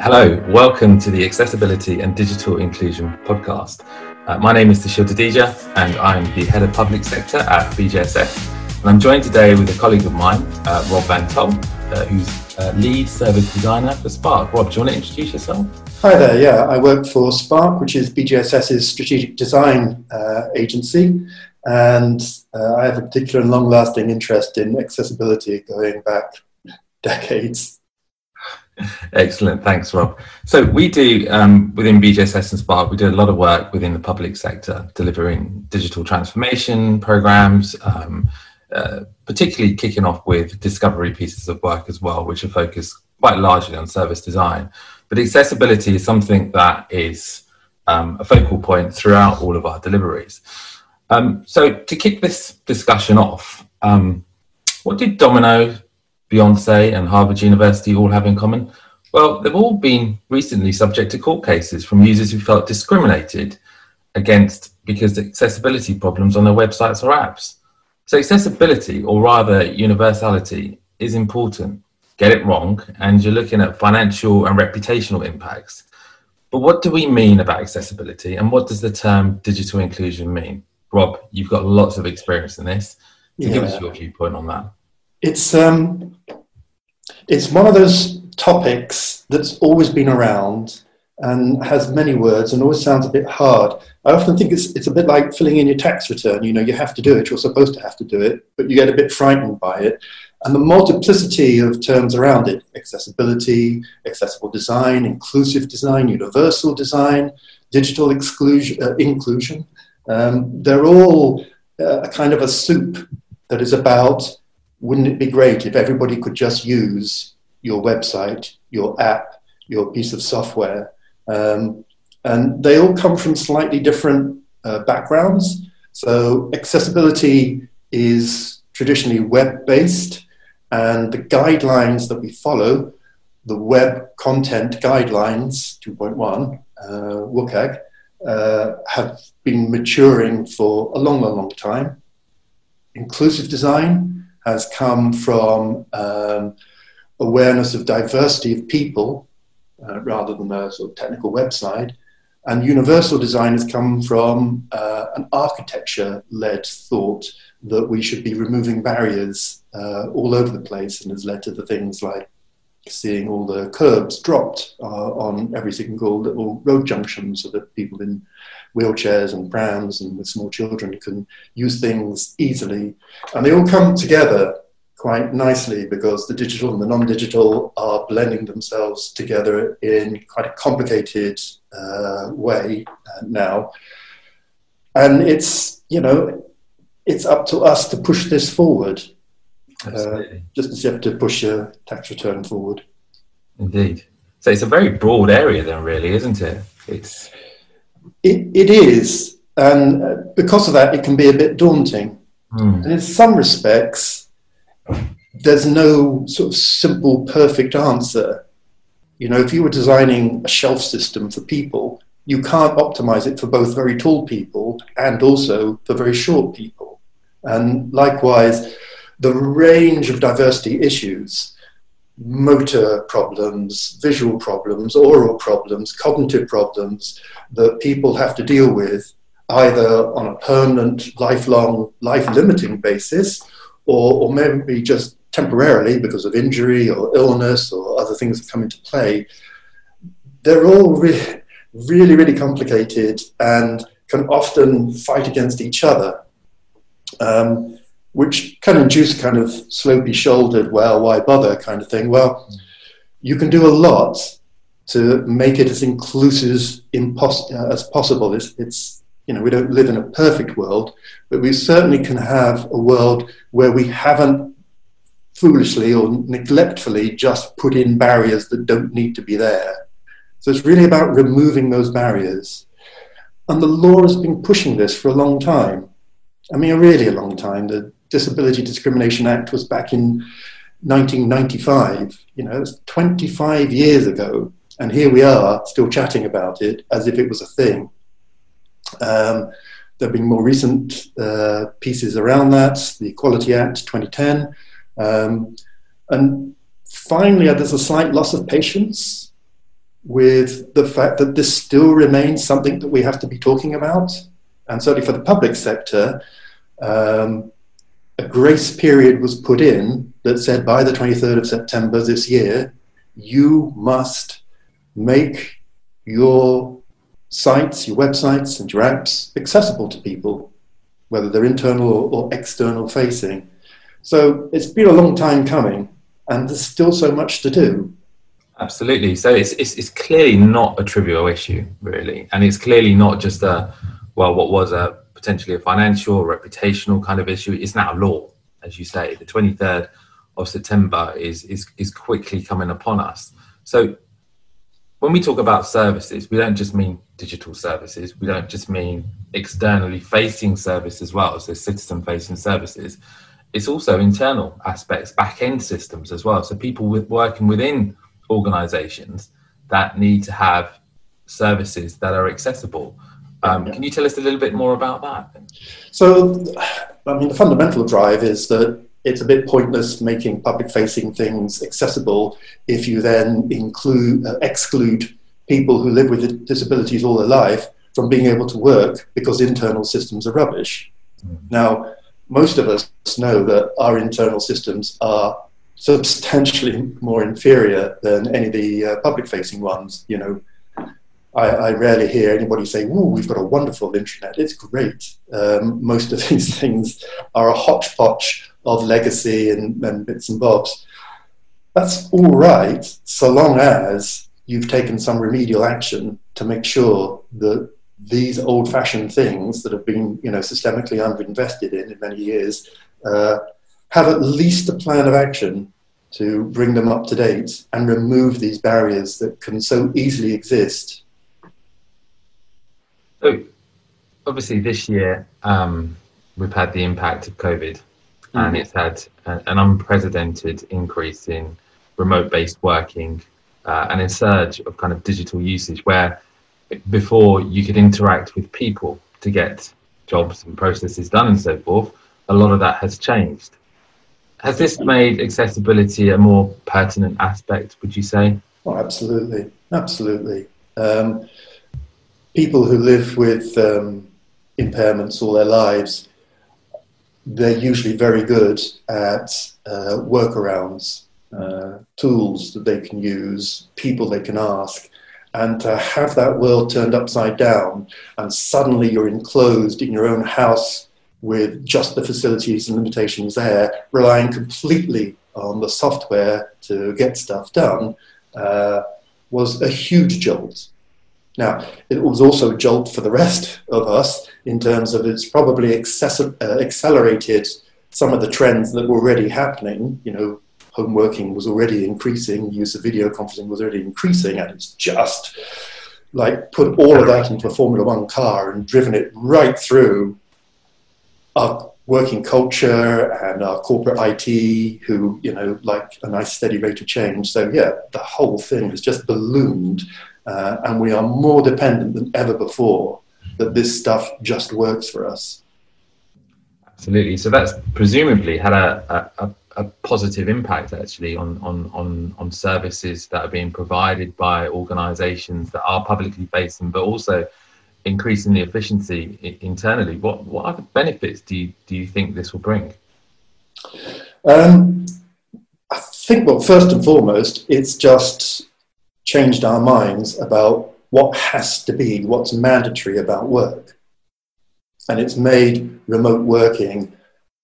Hello, welcome to the Accessibility and Digital Inclusion podcast. Uh, my name is Susheel Dodeja and I'm the Head of Public Sector at BJSS. And I'm joined today with a colleague of mine, uh, Rob Van Tol, uh, who's uh, Lead Service Designer for Spark. Rob, do you want to introduce yourself? Hi there, yeah, I work for Spark, which is BJSS's strategic design uh, agency. And uh, I have a particular and long lasting interest in accessibility going back decades. Excellent, thanks, Rob. So we do um, within and Spark, we do a lot of work within the public sector, delivering digital transformation programs, um, uh, particularly kicking off with discovery pieces of work as well, which are focused quite largely on service design. But accessibility is something that is um, a focal point throughout all of our deliveries. Um, so to kick this discussion off, um, what did Domino Beyonce and Harvard University all have in common? Well, they've all been recently subject to court cases from users who felt discriminated against because of accessibility problems on their websites or apps. So, accessibility, or rather universality, is important. Get it wrong, and you're looking at financial and reputational impacts. But what do we mean about accessibility, and what does the term digital inclusion mean? Rob, you've got lots of experience in this. So yeah. give us your viewpoint on that. It's um, it's one of those topics that's always been around and has many words and always sounds a bit hard. I often think it's, it's a bit like filling in your tax return. You know, you have to do it, you're supposed to have to do it, but you get a bit frightened by it. And the multiplicity of terms around it accessibility, accessible design, inclusive design, universal design, digital exclusion, uh, inclusion um, they're all uh, a kind of a soup that is about wouldn't it be great if everybody could just use your website, your app, your piece of software? Um, and they all come from slightly different uh, backgrounds. So, accessibility is traditionally web based, and the guidelines that we follow, the Web Content Guidelines 2.1, uh, WCAG, uh, have been maturing for a long, long, long time. Inclusive design has come from um, awareness of diversity of people uh, rather than a sort of technical website. And universal design has come from uh, an architecture led thought that we should be removing barriers uh, all over the place and has led to the things like seeing all the curbs dropped uh, on every single little road junction so that people in wheelchairs and prams and with small children can use things easily. And they all come together quite nicely because the digital and the non digital are blending themselves together in quite a complicated uh, way uh, now. And it's, you know, it's up to us to push this forward. Uh, just as you have to push your tax return forward. Indeed. So it's a very broad area, then, really, isn't it? It's it, it is, and uh, because of that, it can be a bit daunting. Mm. And in some respects, there's no sort of simple, perfect answer. You know, if you were designing a shelf system for people, you can't optimize it for both very tall people and also for very short people. And likewise, the range of diversity issues motor problems, visual problems, oral problems, cognitive problems that people have to deal with either on a permanent, lifelong, life limiting basis or, or maybe just temporarily because of injury or illness or other things that come into play. They're all re- really, really complicated and can often fight against each other. Um, which can induce kind of slopey shouldered, well, why bother kind of thing. Well, you can do a lot to make it as inclusive impos- uh, as possible. It's, it's, you know, we don't live in a perfect world, but we certainly can have a world where we haven't foolishly or neglectfully just put in barriers that don't need to be there. So it's really about removing those barriers. And the law has been pushing this for a long time. I mean, really a long time. The Disability Discrimination Act was back in 1995. You know, it's 25 years ago, and here we are still chatting about it as if it was a thing. Um, there have been more recent uh, pieces around that, the Equality Act 2010. Um, and finally, there's a slight loss of patience with the fact that this still remains something that we have to be talking about. And certainly for the public sector, um, a grace period was put in that said by the 23rd of September this year, you must make your sites, your websites, and your apps accessible to people, whether they're internal or, or external facing. So it's been a long time coming, and there's still so much to do. Absolutely. So it's, it's, it's clearly not a trivial issue, really, and it's clearly not just a well, what was a potentially a financial or reputational kind of issue. It's now law, as you say. The 23rd of September is is is quickly coming upon us. So when we talk about services, we don't just mean digital services. We don't just mean externally facing service as well, so citizen facing services. It's also internal aspects, back end systems as well. So people with working within organizations that need to have services that are accessible. Um, yeah. Can you tell us a little bit more about that? So, I mean, the fundamental drive is that it's a bit pointless making public facing things accessible if you then include, uh, exclude people who live with disabilities all their life from being able to work because internal systems are rubbish. Mm. Now, most of us know that our internal systems are substantially more inferior than any of the uh, public facing ones. You know, I, I, rarely hear anybody say, "Oh, we've got a wonderful internet. It's great." Um, most of these things are a hodgepodge of legacy and, and bits and bobs. That's all right, so long as you've taken some remedial action to make sure that these old-fashioned things that have been, you know, systemically underinvested in in many years uh, have at least a plan of action to bring them up to date and remove these barriers that can so easily exist. So, obviously, this year um, we've had the impact of COVID, mm-hmm. and it's had an unprecedented increase in remote-based working uh, and a surge of kind of digital usage where before you could interact with people to get jobs and processes done and so forth, a lot of that has changed. Has this made accessibility a more pertinent aspect, would you say? Oh, absolutely. Absolutely. Um, people who live with um, impairments all their lives, they're usually very good at uh, workarounds, uh, tools that they can use, people they can ask. And to have that world turned upside down and suddenly you're enclosed in your own house with just the facilities and limitations there, relying completely on the software to get stuff done, uh, was a huge jolt. Now, it was also a jolt for the rest of us in terms of it's probably uh, accelerated some of the trends that were already happening. You know, home working was already increasing, use of video conferencing was already increasing, and it's just like put all of that into a Formula One car and driven it right through our working culture and our corporate IT, who you know like a nice steady rate of change. So yeah, the whole thing has just ballooned, uh, and we are more dependent than ever before that this stuff just works for us. Absolutely. So that's presumably had a, a, a positive impact actually on, on, on, on services that are being provided by organizations that are publicly facing, but also increasing the efficiency internally. What what other benefits do you do you think this will bring? Um, I think well, first and foremost, it's just changed our minds about what has to be, what's mandatory about work, and it's made remote working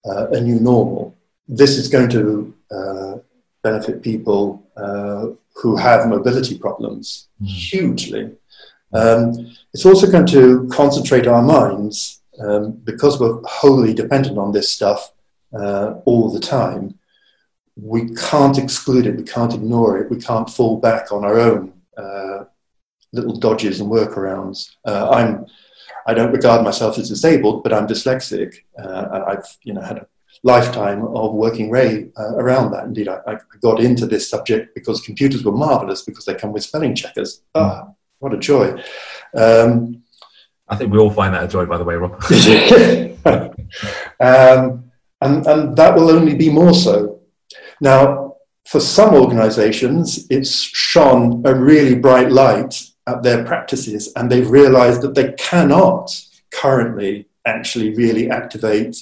uh, a new normal. This is going to uh, benefit people uh, who have mobility problems mm. hugely. Um, it's also going to concentrate our minds um, because we're wholly dependent on this stuff uh, all the time. We can't exclude it, we can't ignore it, we can't fall back on our own uh, little dodges and workarounds. Uh, I'm, I don't regard myself as disabled, but I'm dyslexic, uh, I've you know had a lifetime of working Ray uh, around that. Indeed, I, I, got into this subject because computers were marvelous because they come with spelling checkers. Ah, what a joy. Um, I think we all find that a joy, by the way, Rob. um, and, and that will only be more so. Now, for some organizations, it's shone a really bright light at their practices, and they've realized that they cannot currently actually really activate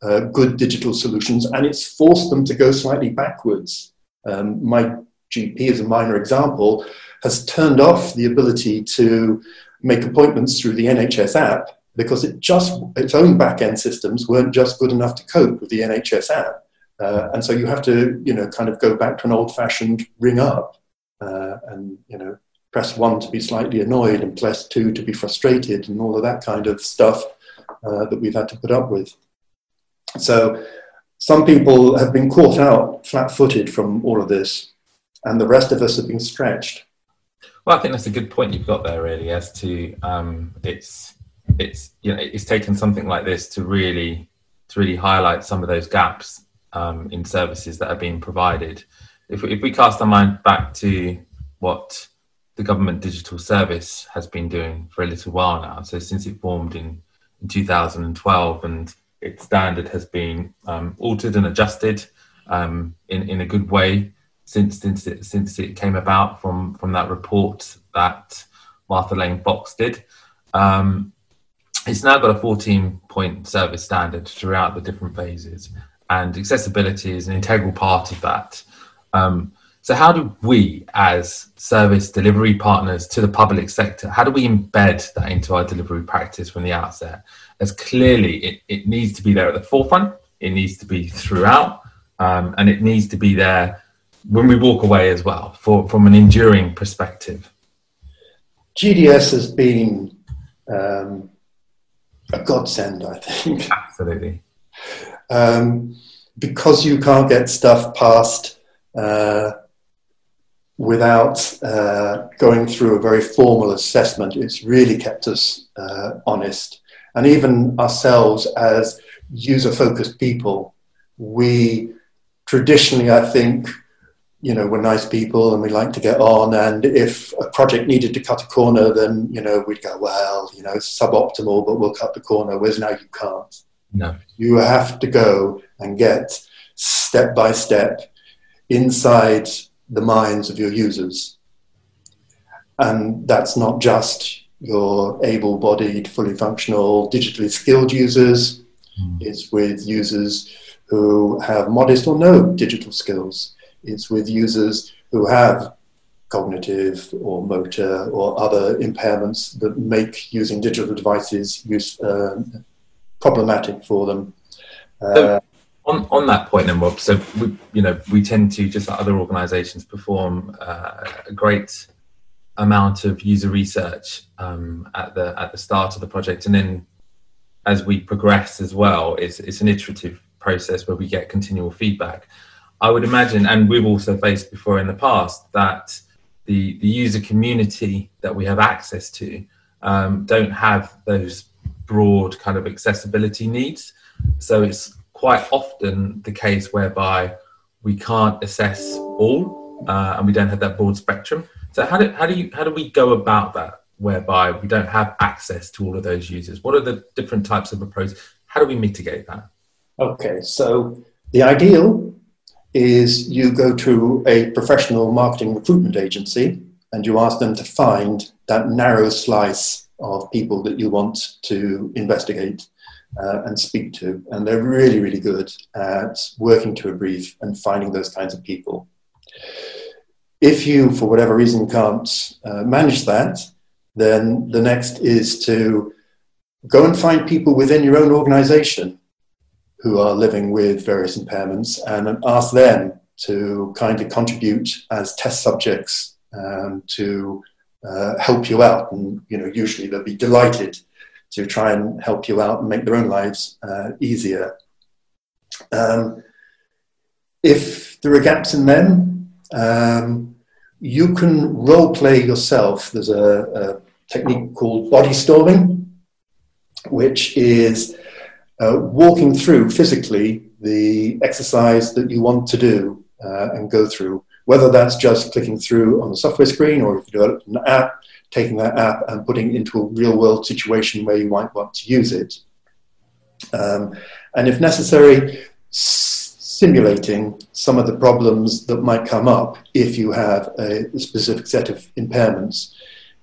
uh, good digital solutions, and it's forced them to go slightly backwards. Um, my GP, as a minor example, has turned off the ability to make appointments through the NHS app because it just its own back-end systems weren't just good enough to cope with the NHS app. Uh, and so you have to, you know, kind of go back to an old-fashioned ring up uh, and, you know, press one to be slightly annoyed and press two to be frustrated and all of that kind of stuff uh, that we've had to put up with. So some people have been caught out flat-footed from all of this, and the rest of us have been stretched. Well, I think that's a good point you've got there, really, as to um, it's it's you know it's taken something like this to really to really highlight some of those gaps um, in services that are being provided. If we, if we cast our mind back to what the government digital service has been doing for a little while now, so since it formed in, in 2012, and its standard has been um, altered and adjusted um, in in a good way since since it, since it came about from from that report that Martha Lane Fox did. Um, it's now got a 14 point service standard throughout the different phases, and accessibility is an integral part of that. Um, so, how do we, as service delivery partners to the public sector, how do we embed that into our delivery practice from the outset? As clearly, it, it needs to be there at the forefront, it needs to be throughout, um, and it needs to be there when we walk away as well, for, from an enduring perspective. GDS has been um, a godsend, I think. Absolutely. Um, because you can't get stuff passed uh, without uh, going through a very formal assessment, it's really kept us uh, honest. And even ourselves as user focused people, we traditionally, I think, you know, we're nice people and we like to get on. And if a project needed to cut a corner, then, you know, we'd go, well, you know, it's suboptimal, but we'll cut the corner. Whereas now you can't. No. You have to go and get step by step inside the minds of your users. And that's not just your able bodied, fully functional, digitally skilled users, mm. it's with users who have modest or no digital skills it's with users who have cognitive or motor or other impairments that make using digital devices use, uh, problematic for them. Uh, so on, on that point then, Rob, so we, you know, we tend to, just like other organizations, perform uh, a great amount of user research um, at the at the start of the project and then as we progress as well it's, it's an iterative process where we get continual feedback I would imagine, and we've also faced before in the past, that the, the user community that we have access to um, don't have those broad kind of accessibility needs. So it's quite often the case whereby we can't assess all uh, and we don't have that broad spectrum. So how do, how do you how do we go about that whereby we don't have access to all of those users? What are the different types of approaches? How do we mitigate that? Okay, so the ideal is you go to a professional marketing recruitment agency and you ask them to find that narrow slice of people that you want to investigate uh, and speak to. And they're really, really good at working to a brief and finding those kinds of people. If you, for whatever reason, can't uh, manage that, then the next is to go and find people within your own organization who are living with various impairments and ask them to kindly contribute as test subjects um, to uh, help you out. And you know, usually they'll be delighted to try and help you out and make their own lives uh, easier. Um, if there are gaps in them, um, you can role play yourself. There's a, a technique called body storming, which is uh, walking through physically the exercise that you want to do uh, and go through, whether that's just clicking through on the software screen or if you develop an app, taking that app and putting it into a real world situation where you might want to use it. Um, and if necessary, s- simulating some of the problems that might come up if you have a specific set of impairments.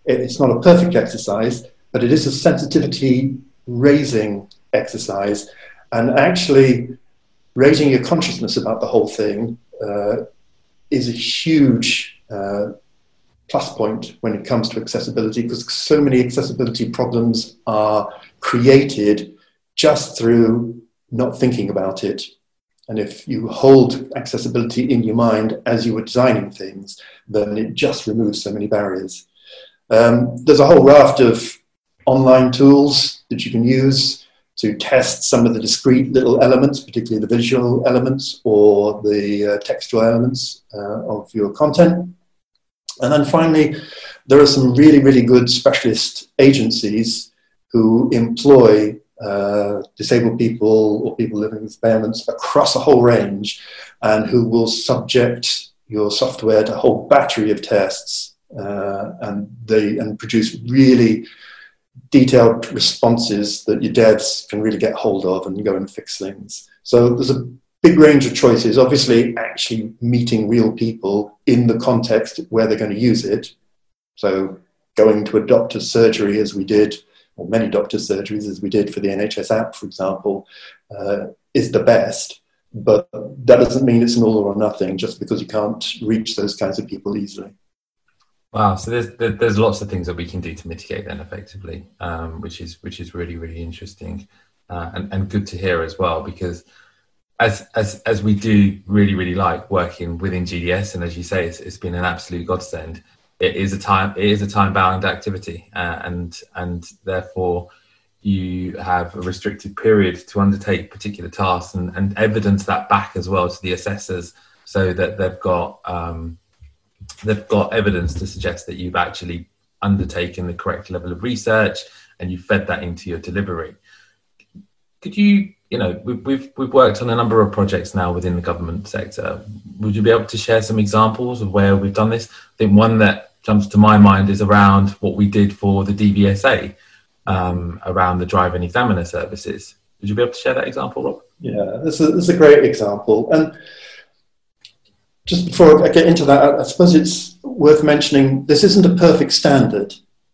It's not a perfect exercise, but it is a sensitivity raising exercise. And actually, raising your consciousness about the whole thing uh, is a huge uh, plus point when it comes to accessibility because so many accessibility problems are created just through not thinking about it. And if you hold accessibility in your mind as you were designing things, then it just removes so many barriers. Um, there's a whole raft of online tools that you can use to test some of the discrete little elements, particularly the visual elements or the uh, textual elements uh, of your content. And then finally, there are some really, really good specialist agencies who employ uh, disabled people or people living with impairments across a whole range and who will subject your software to a whole battery of tests uh, and they and produce really detailed responses that your devs can really get hold of and go and fix things. So there's a big range of choices. Obviously, actually meeting real people in the context where they're going to use it. So going to a doctor's surgery as we did, or many doctor's surgeries as we did for the NHS app, for example, uh, is the best. But that doesn't mean it's an all or nothing just because you can't reach those kinds of people easily. Wow, so there's there's lots of things that we can do to mitigate then effectively, um, which is which is really really interesting uh, and and good to hear as well because as as as we do really really like working within GDS and as you say it's, it's been an absolute godsend. It is a time it is a time bound activity uh, and and therefore you have a restricted period to undertake particular tasks and, and evidence that back as well to the assessors so that they've got um, they've got evidence to suggest that you've actually undertaken the correct level of research and you fed that into your delivery. Could you, you know, we've, we've, we've worked on a number of projects now within the government sector. Would you be able to share some examples of where we've done this? I think one that jumps to my mind is around what we did for the DVSA um, around the driving examiner services. Would you be able to share that example, Rob? Yeah, this is, this is a great example. And just before I get into that, I suppose it's worth mentioning this isn't a perfect standard.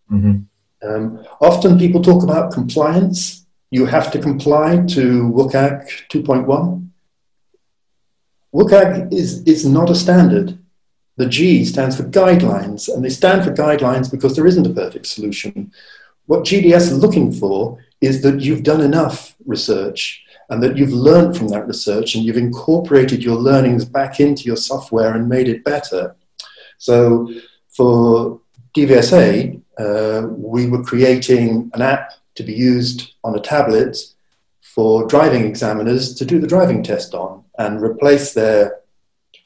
Mm-hmm. Um, often people talk about compliance. You have to comply to WCAG 2.1. WCAG is, is not a standard. The G stands for guidelines, and they stand for guidelines because there isn't a perfect solution. What GDS is looking for is that you've done enough research and that you've learned from that research and you've incorporated your learnings back into your software and made it better. So for DVSA, uh, we were creating an app to be used on a tablet for driving examiners to do the driving test on and replace their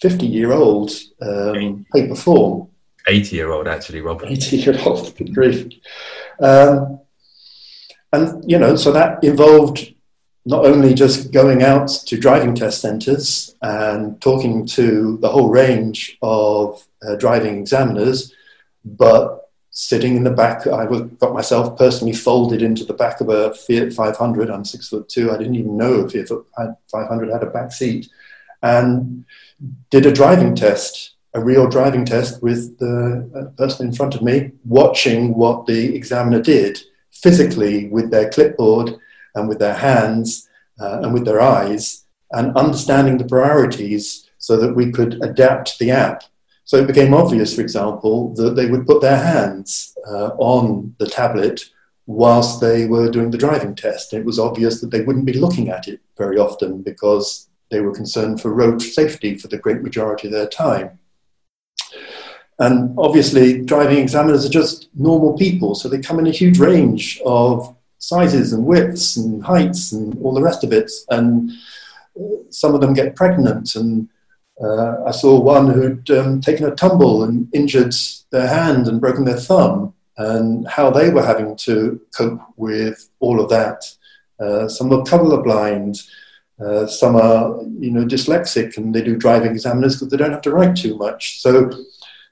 50 year old um, paper form. 80 year old, actually, Rob. 80 year old, good grief. Um, and, you know, so that involved not only just going out to driving test centres and talking to the whole range of uh, driving examiners, but sitting in the back. I got myself personally folded into the back of a Fiat 500. I'm six foot two. I didn't even know if Fiat 500 had a back seat, and did a driving test, a real driving test with the person in front of me, watching what the examiner did physically with their clipboard and with their hands uh, and with their eyes and understanding the priorities so that we could adapt the app. So it became obvious, for example, that they would put their hands uh, on the tablet whilst they were doing the driving test. it was obvious that they wouldn't be looking at it very often because they were concerned for road safety for the great majority of their time. And obviously, driving examiners are just normal people, so they come in a huge range of sizes and widths and heights and all the rest of it. And some of them get pregnant. And uh, I saw one who'd um, taken a tumble and injured their hand and broken their thumb, and how they were having to cope with all of that. Uh, some are colorblind. Uh, some are, you know, dyslexic, and they do driving examiners because they don't have to write too much. So,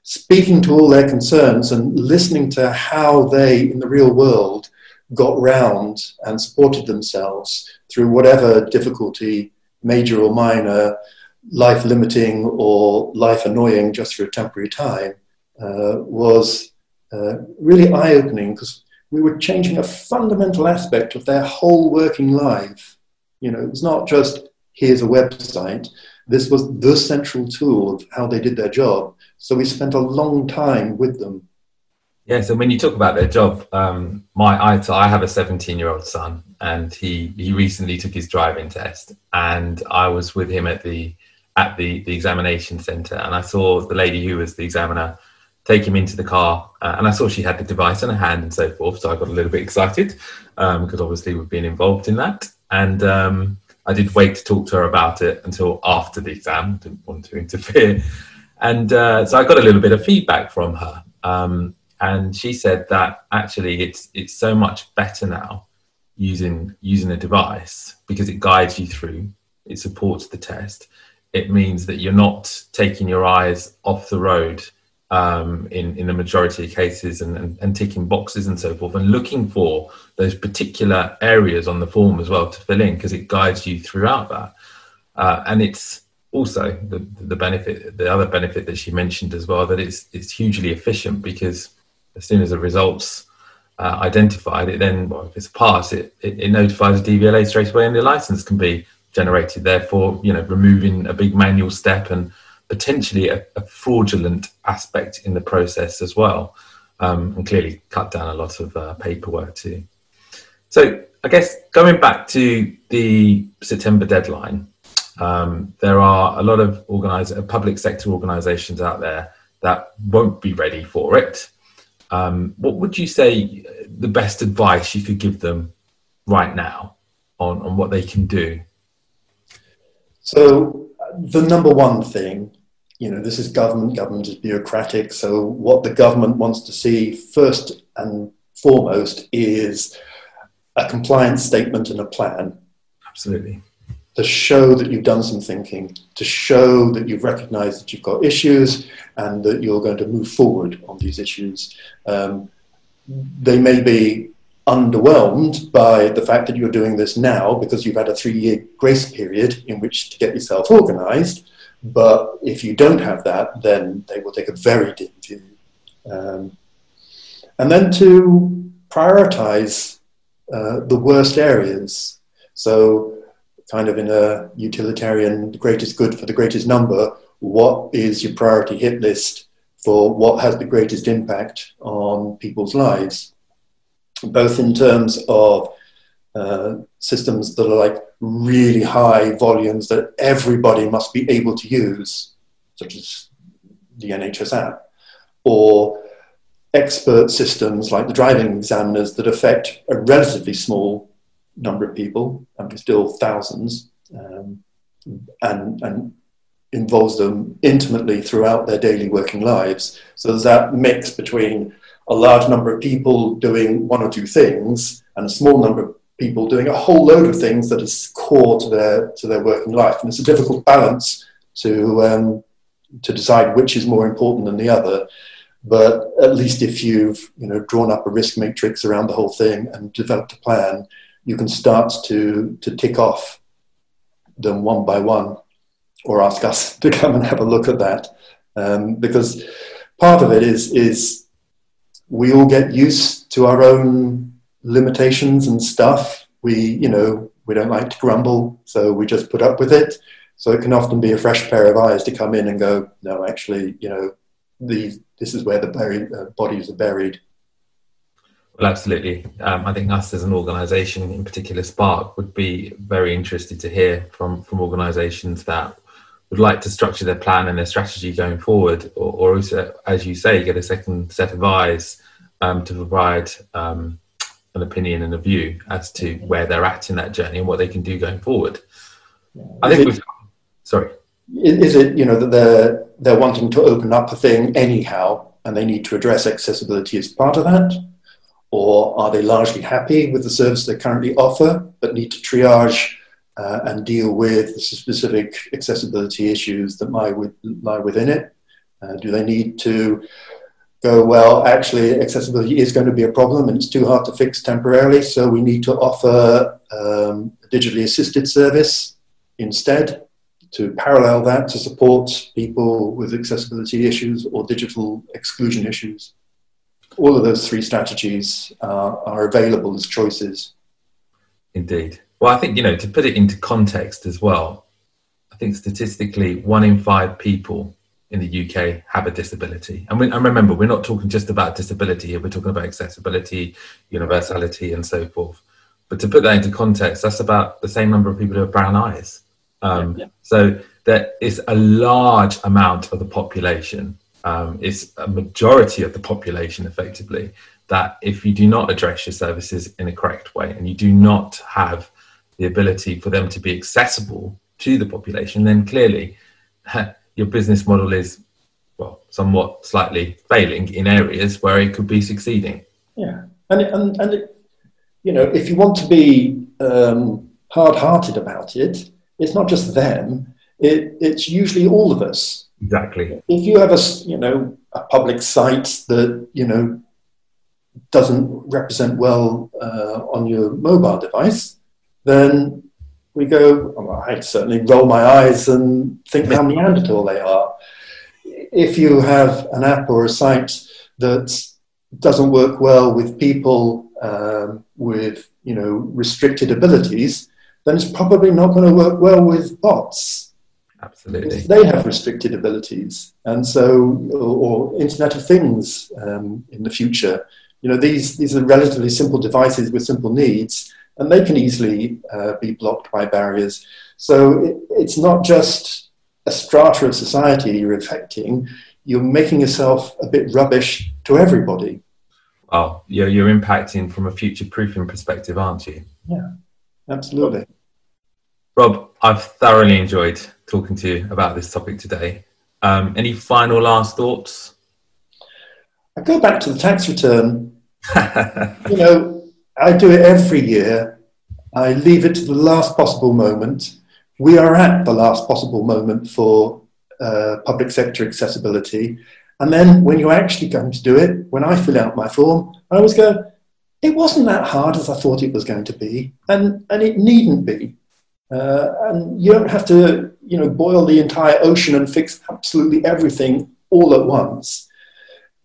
speaking to all their concerns and listening to how they, in the real world, got round and supported themselves through whatever difficulty, major or minor, life limiting or life annoying just for a temporary time uh, was uh, really eye opening because we were changing a fundamental aspect of their whole working life. You know, it was not just here's a website. This was the central tool of how they did their job. So we spent a long time with them. Yeah, so when you talk about their job, um, my I, so I have a 17 year old son, and he he recently took his driving test, and I was with him at the at the the examination centre, and I saw the lady who was the examiner take him into the car, uh, and I saw she had the device in her hand and so forth. So I got a little bit excited because um, obviously we've been involved in that, and um, I did wait to talk to her about it until after the exam. Didn't want to interfere, and uh, so I got a little bit of feedback from her. Um, and she said that actually it's it's so much better now using using a device because it guides you through it supports the test. It means that you're not taking your eyes off the road um, in in the majority of cases and, and, and ticking boxes and so forth and looking for those particular areas on the form as well to fill in because it guides you throughout that. Uh, and it's also the the benefit the other benefit that she mentioned as well that it's it's hugely efficient because as soon as the results uh, identified, it then, well, if it's a pass, it, it, it, notifies the DVLA straight away and the license can be generated. Therefore, you know, removing a big manual step and potentially a, a fraudulent aspect in the process as well. Um, and clearly cut down a lot of uh, paperwork too. So I guess going back to the September deadline, um, there are a lot of organize- public sector organisations out there that won't be ready for it. Um, what would you say the best advice you could give them right now on, on what they can do? So, the number one thing, you know, this is government, government is bureaucratic. So, what the government wants to see first and foremost is a compliance statement and a plan. Absolutely to show that you've done some thinking, to show that you've recognized that you've got issues and that you're going to move forward on these issues. Um, they may be underwhelmed by the fact that you're doing this now because you've had a three year grace period in which to get yourself organized. But if you don't have that, then they will take a very dim view. Um, and then to prioritize uh, the worst areas. So kind of in a utilitarian, greatest good for the greatest number, what is your priority hit list for what has the greatest impact on people's lives, both in terms of uh, systems that are like really high volumes that everybody must be able to use, such as the NHS app, or expert systems like the driving examiners that affect a relatively small number of people, and still thousands, um, and, and involves them intimately throughout their daily working lives. So there's that mix between a large number of people doing one or two things and a small number of people doing a whole load of things that is core to their to their working life. And it's a difficult balance to um, to decide which is more important than the other. But at least if you've you know drawn up a risk matrix around the whole thing and developed a plan, you can start to, to tick off them one by one or ask us to come and have a look at that. Um, because part of it is, is we all get used to our own limitations and stuff. We, you know, we don't like to grumble, so we just put up with it. So it can often be a fresh pair of eyes to come in and go, no, actually, you know, these, this is where the buried, uh, bodies are buried. Well, absolutely. Um, I think us as an organisation, in particular Spark, would be very interested to hear from from organisations that would like to structure their plan and their strategy going forward, or, or also, as you say, get a second set of eyes um, to provide um, an opinion and a view as to where they're at in that journey and what they can do going forward. I think we've. Sorry. Is it you know that they're they're wanting to open up a thing anyhow, and they need to address accessibility as part of that? Or are they largely happy with the service they currently offer, but need to triage uh, and deal with the specific accessibility issues that lie, with, lie within it? Uh, do they need to go, well, actually, accessibility is going to be a problem and it's too hard to fix temporarily, so we need to offer um, a digitally assisted service instead? to parallel that to support people with accessibility issues or digital exclusion issues. All of those three strategies uh, are available as choices. Indeed. Well, I think, you know, to put it into context as well, I think statistically, one in five people in the UK have a disability. And, we, and remember, we're not talking just about disability here, we're talking about accessibility, universality, and so forth. But to put that into context, that's about the same number of people who have brown eyes. Um, yeah, yeah. So there is a large amount of the population, um, it's a majority of the population effectively, that if you do not address your services in a correct way and you do not have the ability for them to be accessible to the population, then clearly your business model is, well, somewhat slightly failing in areas where it could be succeeding. Yeah. And, it, and, and it, you know, if you want to be um, hard hearted about it, it's not just them, it, it's usually all of us. Exactly. If you have a, you know, a public site that, you know, doesn't represent well uh, on your mobile device, then we go, well, I certainly roll my eyes and think how Neanderthal they are. If you have an app or a site that doesn't work well with people um, with you know restricted abilities, then it's probably not going to work well with bots. Absolutely. They have restricted abilities. And so, or, or Internet of Things um, in the future. You know, these, these are relatively simple devices with simple needs, and they can easily uh, be blocked by barriers. So it, it's not just a strata of society you're affecting, you're making yourself a bit rubbish to everybody. Well, you're, you're impacting from a future proofing perspective, aren't you? Yeah, absolutely. Rob, I've thoroughly enjoyed talking to you about this topic today. Um, any final last thoughts? I go back to the tax return. you know, I do it every year. I leave it to the last possible moment. We are at the last possible moment for uh, public sector accessibility. And then when you're actually going to do it, when I fill out my form, I always go, it wasn't that hard as I thought it was going to be. And, and it needn't be. Uh, and you don't have to, you know, boil the entire ocean and fix absolutely everything all at once.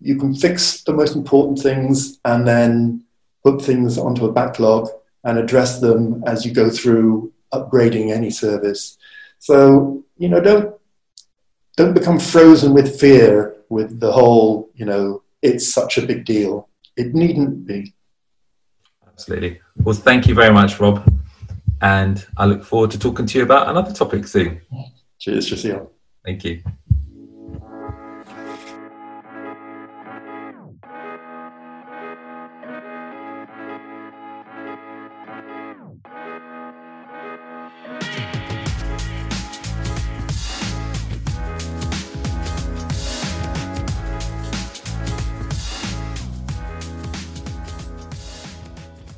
You can fix the most important things and then put things onto a backlog and address them as you go through upgrading any service. So, you know, don't don't become frozen with fear with the whole, you know, it's such a big deal. It needn't be. Absolutely. Well, thank you very much, Rob. And I look forward to talking to you about another topic soon. Cheers, Josiah. Thank you.